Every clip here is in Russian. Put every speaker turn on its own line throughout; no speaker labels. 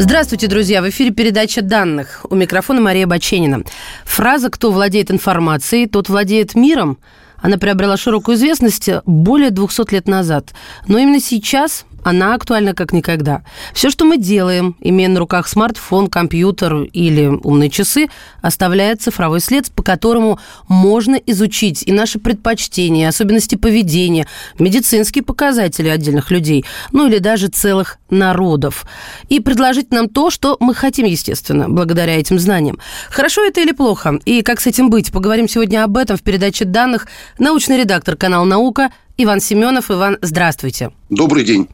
Здравствуйте, друзья! В эфире передача данных. У микрофона Мария Баченина. Фраза «Кто владеет информацией, тот владеет миром» она приобрела широкую известность более 200 лет назад. Но именно сейчас она актуальна как никогда. Все, что мы делаем, имея на руках смартфон, компьютер или умные часы, оставляет цифровой след, по которому можно изучить и наши предпочтения, особенности поведения, медицинские показатели отдельных людей, ну или даже целых народов. И предложить нам то, что мы хотим, естественно, благодаря этим знаниям. Хорошо это или плохо? И как с этим быть? Поговорим сегодня об этом в передаче данных. Научный редактор канала «Наука» Иван Семенов. Иван, здравствуйте.
Добрый день.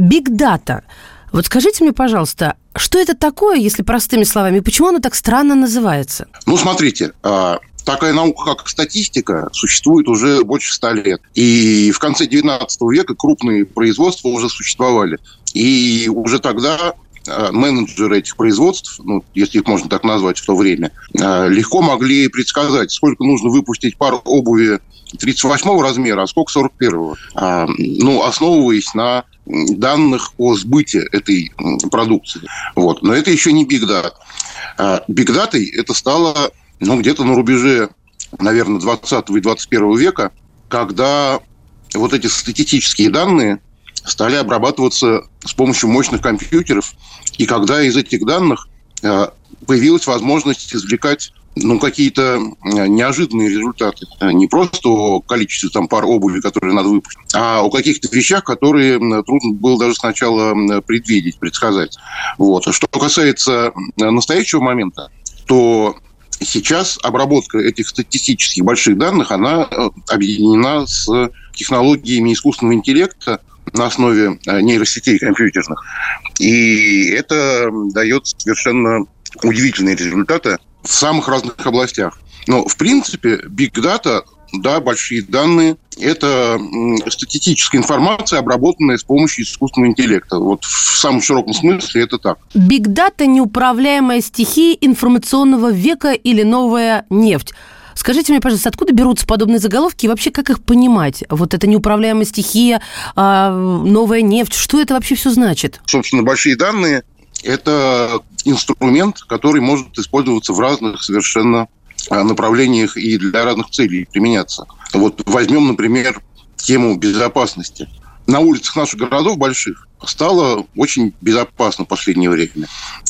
Биг дата. Вот скажите мне, пожалуйста, что это такое, если простыми словами, почему оно так странно называется?
Ну, смотрите, а, такая наука, как статистика, существует уже больше ста лет. И в конце 19 века крупные производства уже существовали. И уже тогда а, менеджеры этих производств, ну, если их можно так назвать в то время, а, легко могли предсказать, сколько нужно выпустить пар обуви 38 размера, а сколько 41-го. Ну, основываясь на данных о сбыте этой продукции. Вот. Но это еще не биг дат. Биг датой это стало ну, где-то на рубеже, наверное, 20 и 21 века, когда вот эти статистические данные стали обрабатываться с помощью мощных компьютеров, и когда из этих данных а, появилась возможность извлекать ну, какие-то э, неожиданные результаты. Э, не просто о количестве там, пар обуви, которые надо выпустить, а о каких-то вещах, которые трудно было даже сначала предвидеть, предсказать. Вот. Что касается настоящего момента, то сейчас обработка этих статистических больших данных, она э, объединена с технологиями искусственного интеллекта, на основе нейросетей компьютерных. И это дает совершенно удивительные результаты в самых разных областях. Но, в принципе, big data да, большие данные – это статистическая информация, обработанная с помощью искусственного интеллекта. Вот в самом широком смысле это так.
Big data – неуправляемая стихия информационного века или новая нефть. Скажите мне, пожалуйста, откуда берутся подобные заголовки и вообще как их понимать? Вот это неуправляемая стихия, а, новая нефть, что это вообще все значит?
Собственно, большие данные это инструмент, который может использоваться в разных совершенно а, направлениях и для разных целей применяться. Вот возьмем, например, тему безопасности. На улицах наших городов больших стало очень безопасно в последнее время.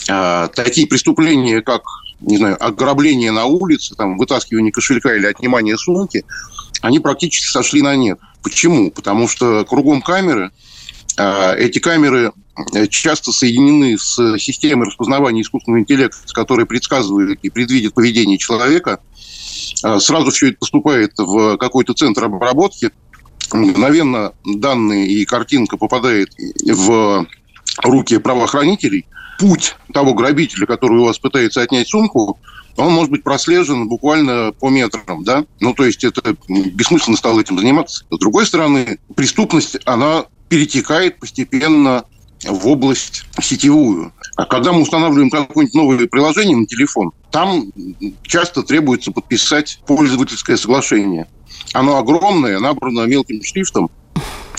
А, такие преступления, как не знаю, ограбление на улице, там, вытаскивание кошелька или отнимание сумки, они практически сошли на нет. Почему? Потому что кругом камеры, эти камеры Э, часто соединены с системой распознавания искусственного интеллекта, которая предсказывает и предвидит поведение человека. Э, сразу все это поступает в какой-то центр обработки. Мгновенно данные и картинка попадает в руки правоохранителей. Путь того грабителя, который у вас пытается отнять сумку, он может быть прослежен буквально по метрам, да? Ну, то есть это бессмысленно стало этим заниматься. С другой стороны, преступность, она перетекает постепенно в область сетевую. А когда мы устанавливаем какое-нибудь новое приложение на телефон, там часто требуется подписать пользовательское соглашение. Оно огромное, набрано мелким шрифтом,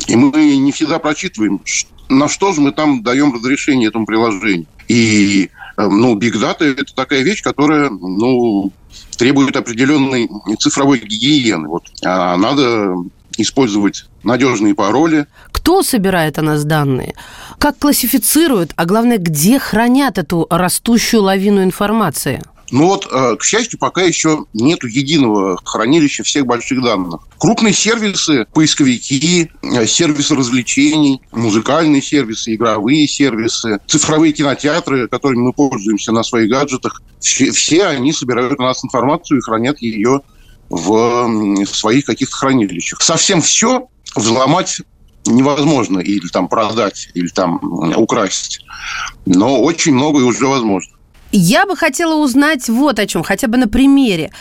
и мы не всегда прочитываем, на что же мы там даем разрешение этому приложению. И э, ну, Big Data – это такая вещь, которая ну, требует определенной цифровой гигиены. Вот. А надо использовать надежные пароли.
Кто собирает о нас данные? Как классифицируют, а главное, где хранят эту растущую лавину информации?
Ну вот, э, к счастью, пока еще нет единого хранилища всех больших данных. Крупные сервисы, поисковики, э, сервисы развлечений, музыкальные сервисы, игровые сервисы, цифровые кинотеатры, которыми мы пользуемся на своих гаджетах, все, все они собирают у нас информацию и хранят ее в своих каких-то хранилищах. Совсем все взломать невозможно или там продать, или там украсть. Но очень многое уже возможно.
Я бы хотела узнать вот о чем, хотя бы на примере.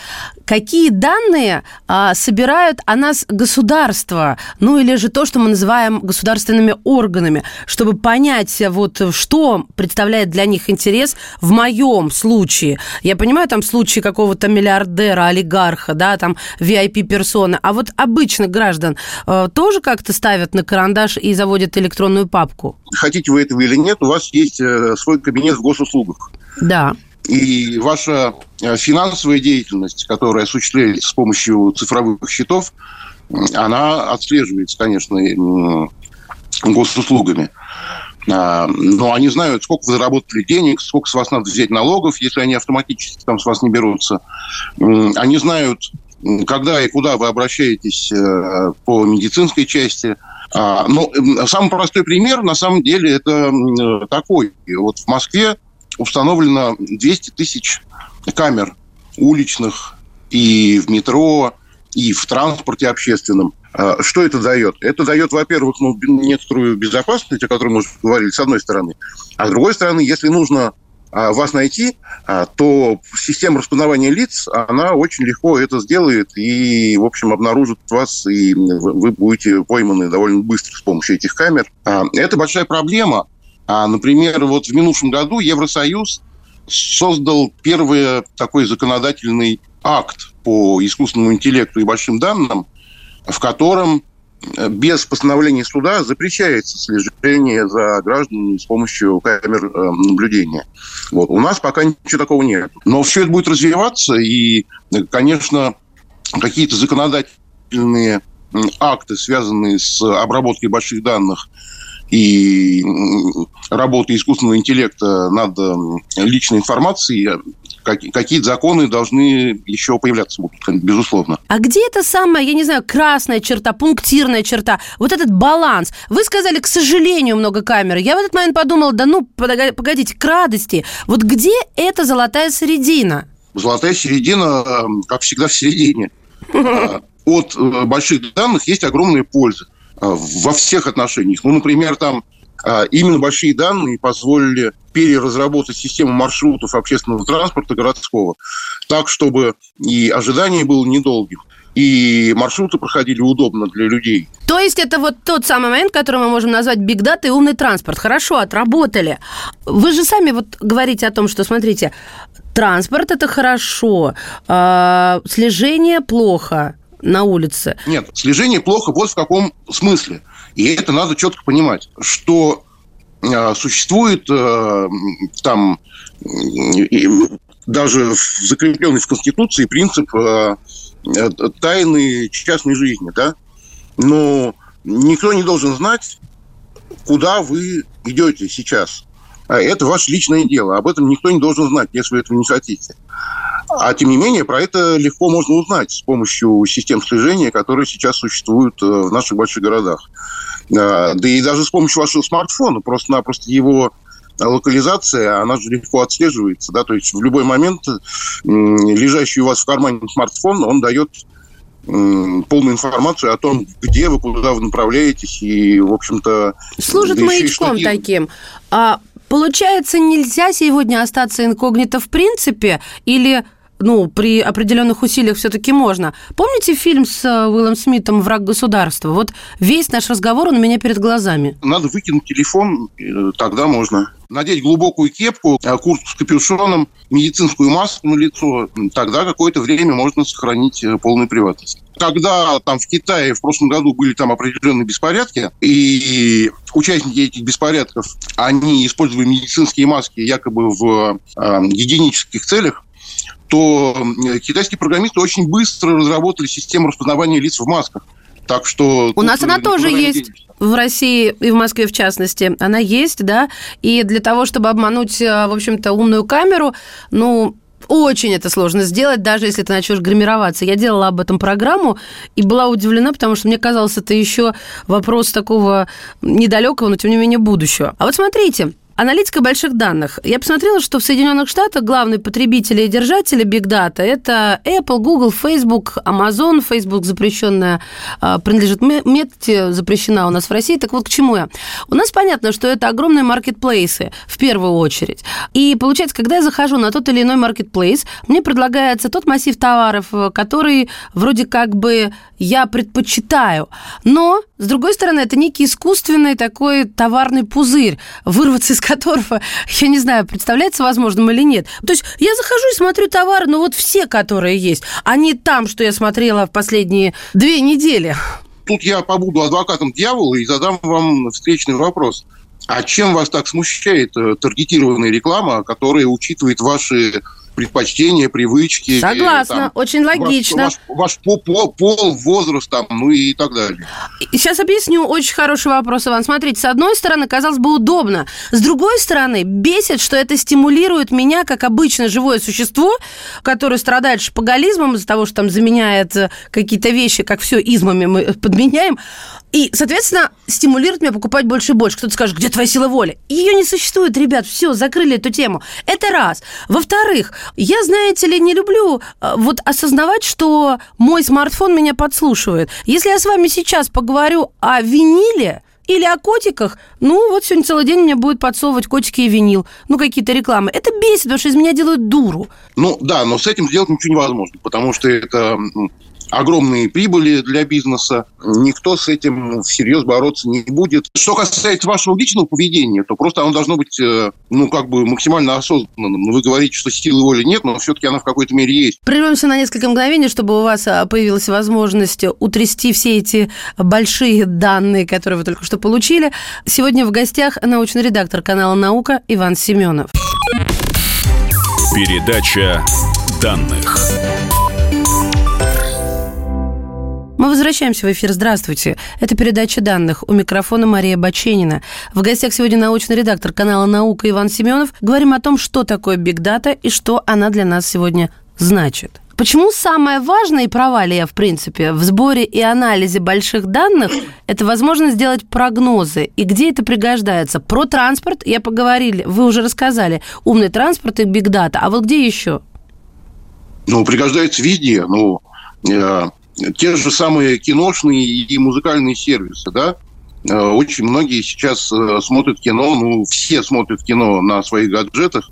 Какие данные а, собирают о нас государства, ну или же то, что мы называем государственными органами, чтобы понять, вот что представляет для них интерес в моем случае. Я понимаю, там случаи какого-то миллиардера, олигарха, да, там VIP-персоны, а вот обычных граждан а, тоже как-то ставят на карандаш и заводят электронную папку?
Хотите вы этого или нет, у вас есть э, свой кабинет в госуслугах.
Да.
И ваша э, финансовая деятельность, которая осуществляется с помощью цифровых счетов, она отслеживается, конечно, госуслугами. А, но они знают, сколько вы заработали денег, сколько с вас надо взять налогов, если они автоматически там с вас не берутся. Они знают, когда и куда вы обращаетесь э, по медицинской части. А, но самый простой пример, на самом деле, это такой. Вот в Москве установлено 200 тысяч камер уличных и в метро, и в транспорте общественном. А, что это дает? Это дает, во-первых, ну, некоторую безопасность, о которой мы уже говорили, с одной стороны. А с другой стороны, если нужно а, вас найти, а, то система распознавания лиц, она очень легко это сделает и, в общем, обнаружит вас, и вы будете пойманы довольно быстро с помощью этих камер. Это большая проблема, а, например, вот в минувшем году Евросоюз создал первый такой законодательный акт по искусственному интеллекту и большим данным, в котором э, без постановления суда запрещается слежение за гражданами с помощью камер э, наблюдения. Вот. У нас пока ничего такого нет. Но все это будет развиваться, и, конечно, какие-то законодательные акты, связанные с обработкой больших данных, и работы искусственного интеллекта над личной информацией, какие законы должны еще появляться безусловно.
А где эта самая, я не знаю, красная черта, пунктирная черта, вот этот баланс? Вы сказали, к сожалению, много камер. Я в этот момент подумала, да ну, погодите, к радости. Вот где эта золотая середина?
Золотая середина, как всегда, в середине. А, от э, больших данных есть огромная польза. А, во всех отношениях. Ну, например, там а, именно большие данные позволили переразработать систему маршрутов общественного транспорта городского так, чтобы и ожидание было недолгим, и маршруты проходили удобно для людей.
То есть это вот тот самый момент, который мы можем назвать биг дата и умный транспорт. Хорошо, отработали. Вы же сами вот говорите о том, что, смотрите, транспорт – это хорошо, а слежение – плохо на улице.
Нет, слежение плохо вот в каком смысле. И это надо четко понимать, что э, существует э, там даже закрепленный в Конституции принцип э, тайны частной жизни, да? Но никто не должен знать, куда вы идете сейчас. А это ваше личное дело. Об этом никто не должен знать, если вы этого не хотите. А тем не менее, про это легко можно узнать с помощью систем слежения, которые сейчас существуют э, в наших больших городах. Да и даже с помощью вашего смартфона, просто-напросто его локализация, она же легко отслеживается, да, то есть в любой момент лежащий у вас в кармане смартфон, он дает полную информацию о том, где вы, куда вы направляетесь, и, в общем-то...
Служит да маячком таким. А получается, нельзя сегодня остаться инкогнито в принципе, или ну, при определенных усилиях все-таки можно. Помните фильм с э, Уиллом Смитом «Враг государства»? Вот весь наш разговор, он у меня перед глазами.
Надо выкинуть телефон, э, тогда можно. Надеть глубокую кепку, э, куртку с капюшоном, медицинскую маску на лицо, тогда какое-то время можно сохранить полную приватность. Когда там в Китае в прошлом году были там определенные беспорядки, и участники этих беспорядков, они использовали медицинские маски якобы в э, гигиенических целях, то китайские программисты очень быстро разработали систему распознавания лиц в масках. Так что...
У нас она тоже есть. В России и в Москве, в частности, она есть, да, и для того, чтобы обмануть, э, в общем-то, умную камеру, ну, очень это сложно сделать, даже если ты начнешь гримироваться. Я делала об этом программу и была удивлена, потому что мне казалось, это еще вопрос такого недалекого, но тем не менее будущего. А вот смотрите, Аналитика больших данных. Я посмотрела, что в Соединенных Штатах главные потребители и держатели Big Data – это Apple, Google, Facebook, Amazon. Facebook запрещенная, а, принадлежит Мете, запрещена у нас в России. Так вот, к чему я? У нас понятно, что это огромные маркетплейсы в первую очередь. И получается, когда я захожу на тот или иной маркетплейс, мне предлагается тот массив товаров, который вроде как бы я предпочитаю. Но, с другой стороны, это некий искусственный такой товарный пузырь, вырваться из которого, я не знаю, представляется возможным или нет. То есть я захожу и смотрю товары, ну вот все, которые есть, а не там, что я смотрела в последние две недели.
Тут я побуду адвокатом дьявола и задам вам встречный вопрос. А чем вас так смущает э, таргетированная реклама, которая учитывает ваши предпочтения, привычки.
Согласна, там, очень логично.
Ваш, ваш, ваш пол, пол, возраст, там, ну и так далее.
Сейчас объясню. Очень хороший вопрос, Иван. Смотрите, с одной стороны, казалось бы, удобно. С другой стороны, бесит, что это стимулирует меня, как обычное живое существо, которое страдает шпагализмом из-за того, что там заменяет э, какие-то вещи, как все измами мы подменяем. И, соответственно, стимулирует меня покупать больше и больше. Кто-то скажет, где твоя сила воли? Ее не существует, ребят, все, закрыли эту тему. Это раз. Во-вторых, я, знаете ли, не люблю э, вот осознавать, что мой смартфон меня подслушивает. Если я с вами сейчас поговорю о виниле, или о котиках, ну, вот сегодня целый день мне будет подсовывать котики и винил, ну, какие-то рекламы. Это бесит, потому что из меня делают дуру.
Ну, да, но с этим сделать ничего невозможно, потому что это огромные прибыли для бизнеса. Никто с этим всерьез бороться не будет. Что касается вашего личного поведения, то просто оно должно быть, э, ну, как бы максимально осознанным. Вы говорите, что силы воли нет, но все-таки она в какой-то мере есть.
Прервемся на несколько мгновений, чтобы у вас а, появилась возможность утрясти все эти большие данные, которые вы только что получили. Сегодня в гостях научный редактор канала «Наука» Иван Семенов.
Передача данных.
Мы возвращаемся в эфир. Здравствуйте. Это передача данных. У микрофона Мария Баченина. В гостях сегодня научный редактор канала «Наука» Иван Семенов. Говорим о том, что такое Data и что она для нас сегодня значит. Почему самое важное и провалие, в принципе, в сборе и анализе больших данных – это возможность сделать прогнозы. И где это пригождается? Про транспорт я поговорили, вы уже рассказали. Умный транспорт и Data. А вот где еще?
Ну, пригождается везде. Ну, э, те же самые киношные и музыкальные сервисы, да, э, очень многие сейчас э, смотрят кино, ну, все смотрят кино на своих гаджетах,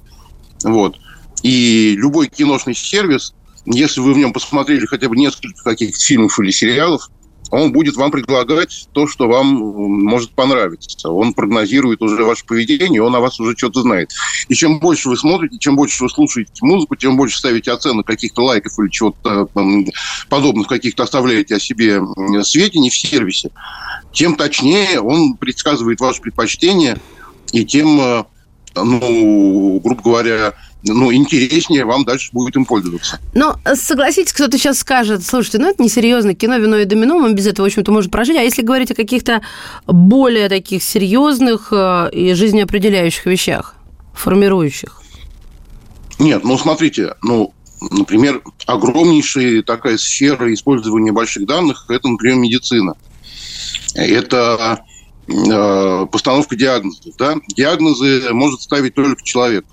вот. И любой киношный сервис, если вы в нем посмотрели хотя бы несколько каких-то фильмов или сериалов, он будет вам предлагать то, что вам может понравиться. Он прогнозирует уже ваше поведение, он о вас уже что-то знает. И чем больше вы смотрите, чем больше вы слушаете музыку, тем больше ставите оценок каких-то лайков или чего-то подобных, каких-то оставляете о себе сведений в сервисе, тем точнее он предсказывает ваше предпочтение, и тем, э, ну, грубо говоря, ну, интереснее вам дальше будет им пользоваться.
Но согласитесь, кто-то сейчас скажет, слушайте, ну, это несерьезно, кино, вино и домино, мы без этого, в общем-то, можем прожить. А если говорить о каких-то более таких серьезных э, и жизнеопределяющих вещах, формирующих?
Нет, ну, смотрите, ну, например, огромнейшая такая сфера использования больших данных – это, например, медицина. Это э, постановка диагнозов. Да? Диагнозы может ставить только человек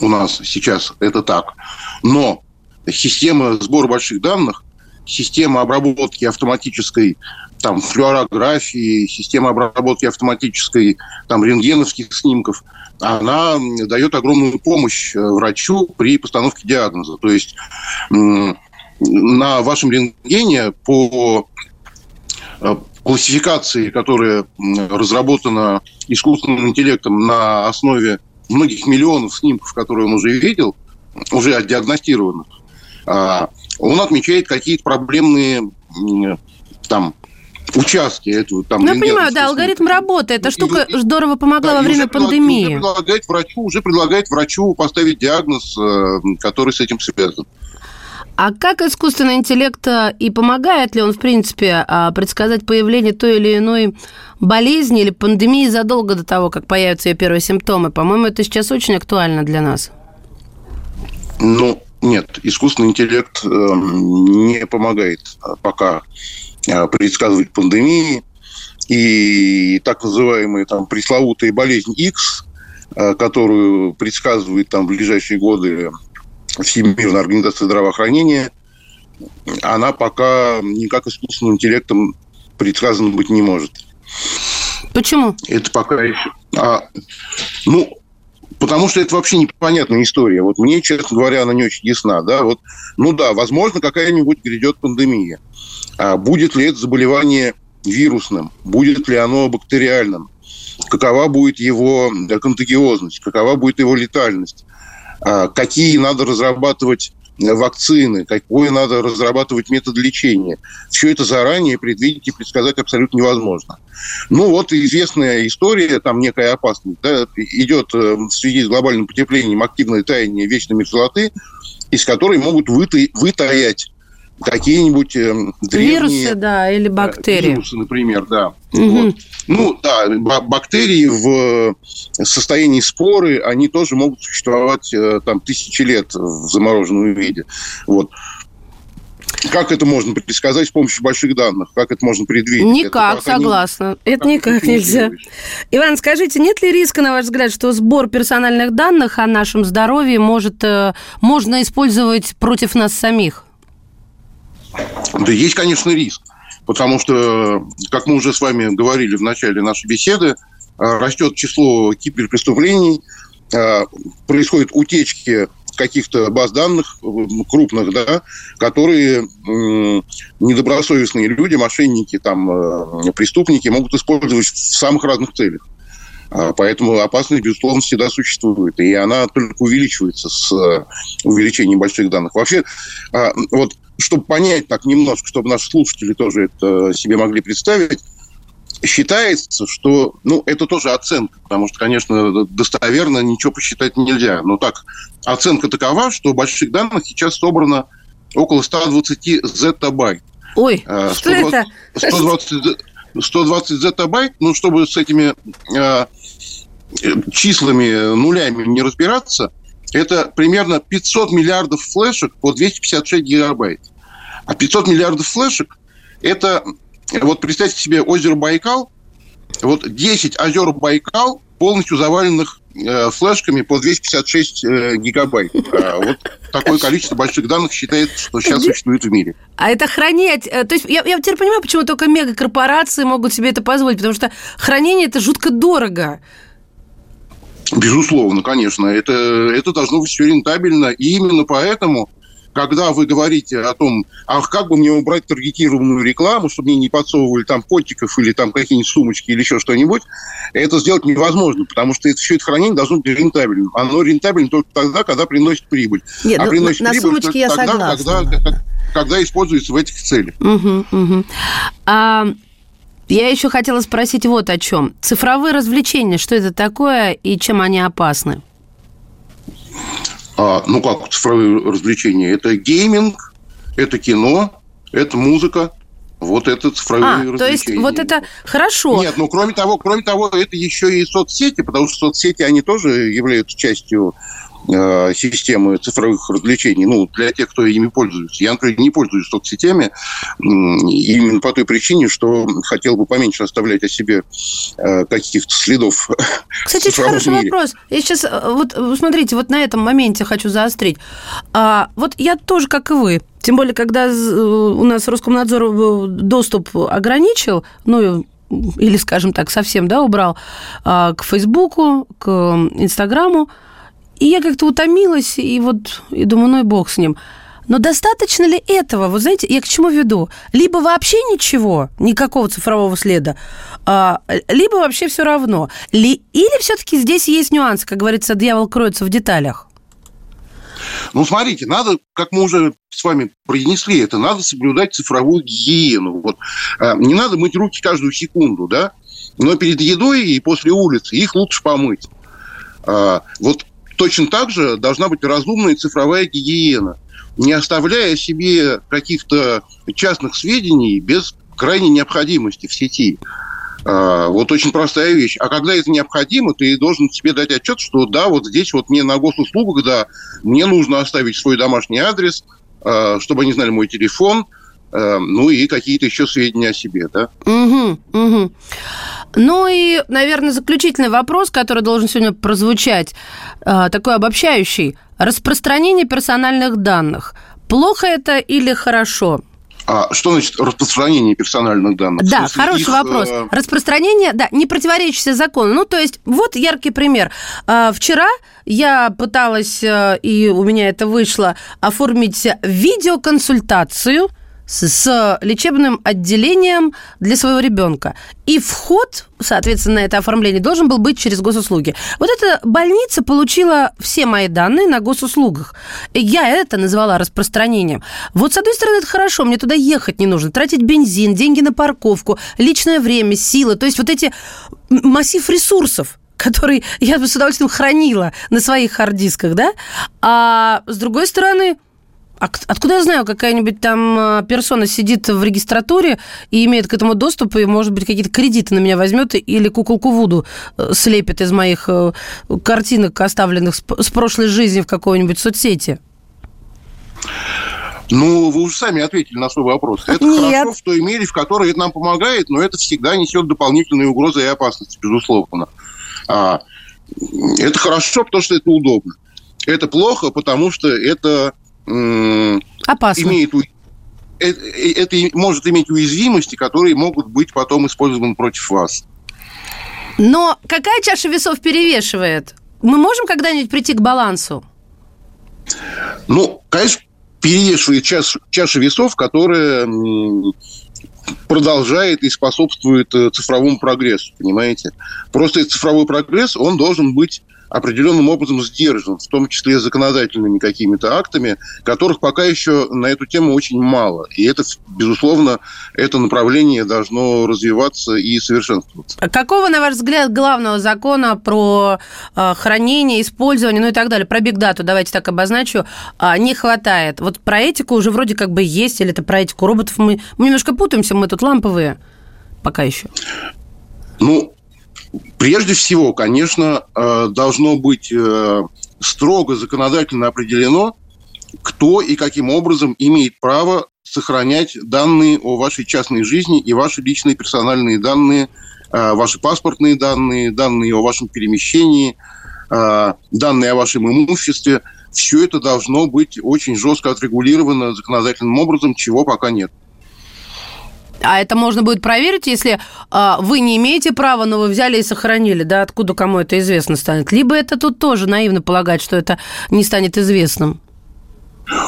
у нас сейчас это так. Но система сбора больших данных, система обработки автоматической там, флюорографии, система обработки автоматической там, рентгеновских снимков, она дает огромную помощь э, врачу при постановке диагноза. То есть на вашем рентгене по э, классификации, которая разработана искусственным интеллектом на основе многих миллионов снимков, которые он уже видел, уже диагностированных, а, он отмечает какие-то проблемные там участки этого. Там,
ну, я понимаю, да, алгоритм работы. Эта штука и, здорово помогла да, во время пандемии.
Уже предлагает, врачу, уже предлагает врачу поставить диагноз, э, который с этим связан.
А как искусственный интеллект э, и помогает ли он, в принципе, а, предсказать появление той или иной болезни или пандемии задолго до того, как появятся ее первые симптомы? По-моему, это сейчас очень актуально для нас.
Ну, нет, искусственный интеллект э, не помогает пока э, предсказывать пандемии. И так называемые там пресловутые болезнь X, которую предсказывает там в ближайшие годы Всемирная организация здравоохранения, она пока никак искусственным интеллектом предсказана быть не может.
Почему?
Это пока еще... А, ну, потому что это вообще непонятная история. Вот мне, честно говоря, она не очень ясна. Да? Вот, ну да, возможно, какая-нибудь грядет пандемия. А будет ли это заболевание вирусным? Будет ли оно бактериальным? Какова будет его контагиозность? Какова будет его летальность? А, какие надо разрабатывать вакцины, какой надо разрабатывать метод лечения. Все это заранее предвидеть и предсказать абсолютно невозможно. Ну, вот известная история, там некая опасность, да, идет э, в связи с глобальным потеплением активное таяние вечной мерзлоты, из которой могут вытаять какие-нибудь э, древние...
Вирусы, да, или бактерии.
Вирусы, например, да. Угу. Вот. Ну, да, бактерии в состоянии споры, они тоже могут существовать э, там тысячи лет в замороженном виде. Вот. Как это можно предсказать с помощью больших данных? Как это можно предвидеть?
Никак, это согласна. Не... Это никак нельзя. Иван, скажите, нет ли риска, на ваш взгляд, что сбор персональных данных о нашем здоровье может, э, можно использовать против нас самих?
Да есть, конечно, риск. Потому что, как мы уже с вами говорили в начале нашей беседы, э, растет число киберпреступлений, э, происходят утечки каких-то баз данных крупных, да, которые недобросовестные люди, мошенники, там, э, преступники могут использовать в самых разных целях. Поэтому опасность, безусловно, всегда существует. И она только увеличивается с увеличением больших данных. Вообще, вот чтобы понять так немножко, чтобы наши слушатели тоже это себе могли представить, считается, что, ну, это тоже оценка, потому что, конечно, достоверно ничего посчитать нельзя. Но так, оценка такова, что больших данных сейчас собрано около 120 зеттабайт.
Ой, 120, а, что это?
120, 120 зеттабайт, ну, чтобы с этими э, числами, нулями не разбираться – это примерно 500 миллиардов флешек по 256 гигабайт. А 500 миллиардов флешек – это, вот представьте себе озеро Байкал, вот 10 озер Байкал полностью заваленных э, флешками по 256 э, гигабайт. А вот такое количество больших данных считается, что сейчас существует в мире.
А это хранить... Э, то есть я, я теперь понимаю, почему только мегакорпорации могут себе это позволить, потому что хранение – это жутко дорого.
Безусловно, конечно. Это, это должно быть все рентабельно. И именно поэтому когда вы говорите о том, ах, как бы мне убрать таргетированную рекламу, чтобы мне не подсовывали там котиков или там какие-нибудь сумочки или еще что-нибудь, это сделать невозможно, потому что это, все это хранение должно быть рентабельным. Оно рентабельно только тогда, когда приносит прибыль.
Нет, а ну, приносит на прибыль сумочке я тогда, согласна.
Когда, когда используется в этих целях.
Угу, угу. А я еще хотела спросить вот о чем. Цифровые развлечения, что это такое и чем они опасны?
А, ну как цифровые развлечения? Это гейминг, это кино, это музыка. Вот это цифровые а, развлечения.
То есть вот это хорошо.
Нет, ну кроме того, кроме того, это еще и соцсети, потому что соцсети, они тоже являются частью системы цифровых развлечений, ну, для тех, кто ими пользуется. Я, например, не пользуюсь соцсетями именно по той причине, что хотел бы поменьше оставлять о себе э, каких-то следов.
Кстати, очень хороший мире. вопрос. Я сейчас, э, вот, смотрите, вот на этом моменте хочу заострить. А, вот я тоже, как и вы, тем более, когда у нас Роскомнадзор доступ ограничил, ну, или, скажем так, совсем, да, убрал а, к Фейсбуку, к Инстаграму, и я как-то утомилась, и вот, и думаю, ну и бог с ним. Но достаточно ли этого? Вы знаете, я к чему веду? Либо вообще ничего, никакого цифрового следа, а, либо вообще все равно. Ли, или все-таки здесь есть нюансы, как говорится, дьявол кроется в деталях?
Ну, смотрите, надо, как мы уже с вами произнесли это, надо соблюдать цифровую гигиену. Вот, а, не надо мыть руки каждую секунду, да, но перед едой и после улицы их лучше помыть. А, вот Точно так же должна быть разумная цифровая гигиена, не оставляя себе каких-то частных сведений без крайней необходимости в сети. А, вот очень простая вещь. А когда это необходимо, ты должен себе дать отчет, что да, вот здесь вот мне на госуслугах, да, мне нужно оставить свой домашний адрес, а, чтобы они знали мой телефон, а, ну и какие-то еще сведения о себе, да.
Угу, угу. Ну и, наверное, заключительный вопрос, который должен сегодня прозвучать, э, такой обобщающий. Распространение персональных данных. Плохо это или хорошо?
А что значит распространение персональных данных?
Да, хороший их, вопрос. Э... Распространение, да, не противоречащее закону. Ну, то есть, вот яркий пример. А, вчера я пыталась, э, и у меня это вышло, оформить видеоконсультацию – с, с лечебным отделением для своего ребенка. И вход, соответственно, на это оформление должен был быть через госуслуги. Вот эта больница получила все мои данные на госуслугах. И я это назвала распространением. Вот, с одной стороны, это хорошо, мне туда ехать не нужно, тратить бензин, деньги на парковку, личное время, силы. То есть вот эти массив ресурсов, который я бы с удовольствием хранила на своих хард-дисках, да? А с другой стороны, откуда я знаю, какая-нибудь там а, персона сидит в регистратуре и имеет к этому доступ, и, может быть, какие-то кредиты на меня возьмет или куколку Вуду э, слепит из моих э, картинок, оставленных с прошлой жизни в какой-нибудь соцсети?
Ну, вы уже сами ответили на свой вопрос. Это Нет. хорошо в той мере, в которой это нам помогает, но это всегда несет дополнительные угрозы и опасности, безусловно. А, это хорошо, потому что это удобно. Это плохо, потому что это
Опасно.
имеет э, э, это может иметь уязвимости, которые могут быть потом использованы против вас.
Но какая чаша весов перевешивает? Мы можем когда-нибудь прийти к балансу?
Ну, конечно, перевешивает чаш, чаша весов, которая продолжает и способствует э, цифровому прогрессу, понимаете? Просто цифровой прогресс, он должен быть определенным образом сдержан, в том числе законодательными какими-то актами, которых пока еще на эту тему очень мало. И это, безусловно, это направление должно развиваться и совершенствоваться.
Какого, на ваш взгляд, главного закона про э, хранение, использование, ну и так далее, про бигдату, давайте так обозначу, э, не хватает? Вот про этику уже вроде как бы есть, или это про этику роботов мы, мы немножко путаемся, мы тут ламповые пока еще.
Ну, Прежде всего, конечно, э, должно быть э, строго законодательно определено, кто и каким образом имеет право сохранять данные о вашей частной жизни и ваши личные персональные данные, э, ваши паспортные данные, данные о вашем перемещении, данные о вашем имуществе. Все это должно быть очень жестко отрегулировано законодательным образом, чего пока нет.
А это можно будет проверить, если а, вы не имеете права, но вы взяли и сохранили, да, откуда кому это известно станет. Либо это тут тоже наивно полагать, что это не станет известным.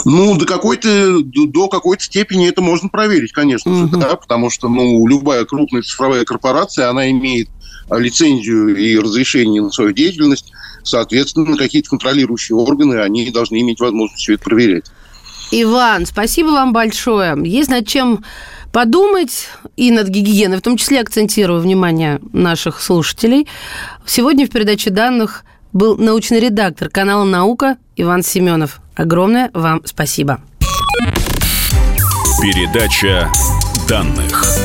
Ну, до какой-то, до какой-то степени это можно проверить, конечно угу. же, да, потому что, ну, любая крупная цифровая корпорация, она имеет лицензию и разрешение на свою деятельность, соответственно, какие-то контролирующие органы, они должны иметь возможность все это проверять.
Иван, спасибо вам большое. Есть над чем подумать и над гигиеной, в том числе акцентирую внимание наших слушателей. Сегодня в передаче данных был научный редактор канала «Наука» Иван Семенов. Огромное вам спасибо.
Передача данных.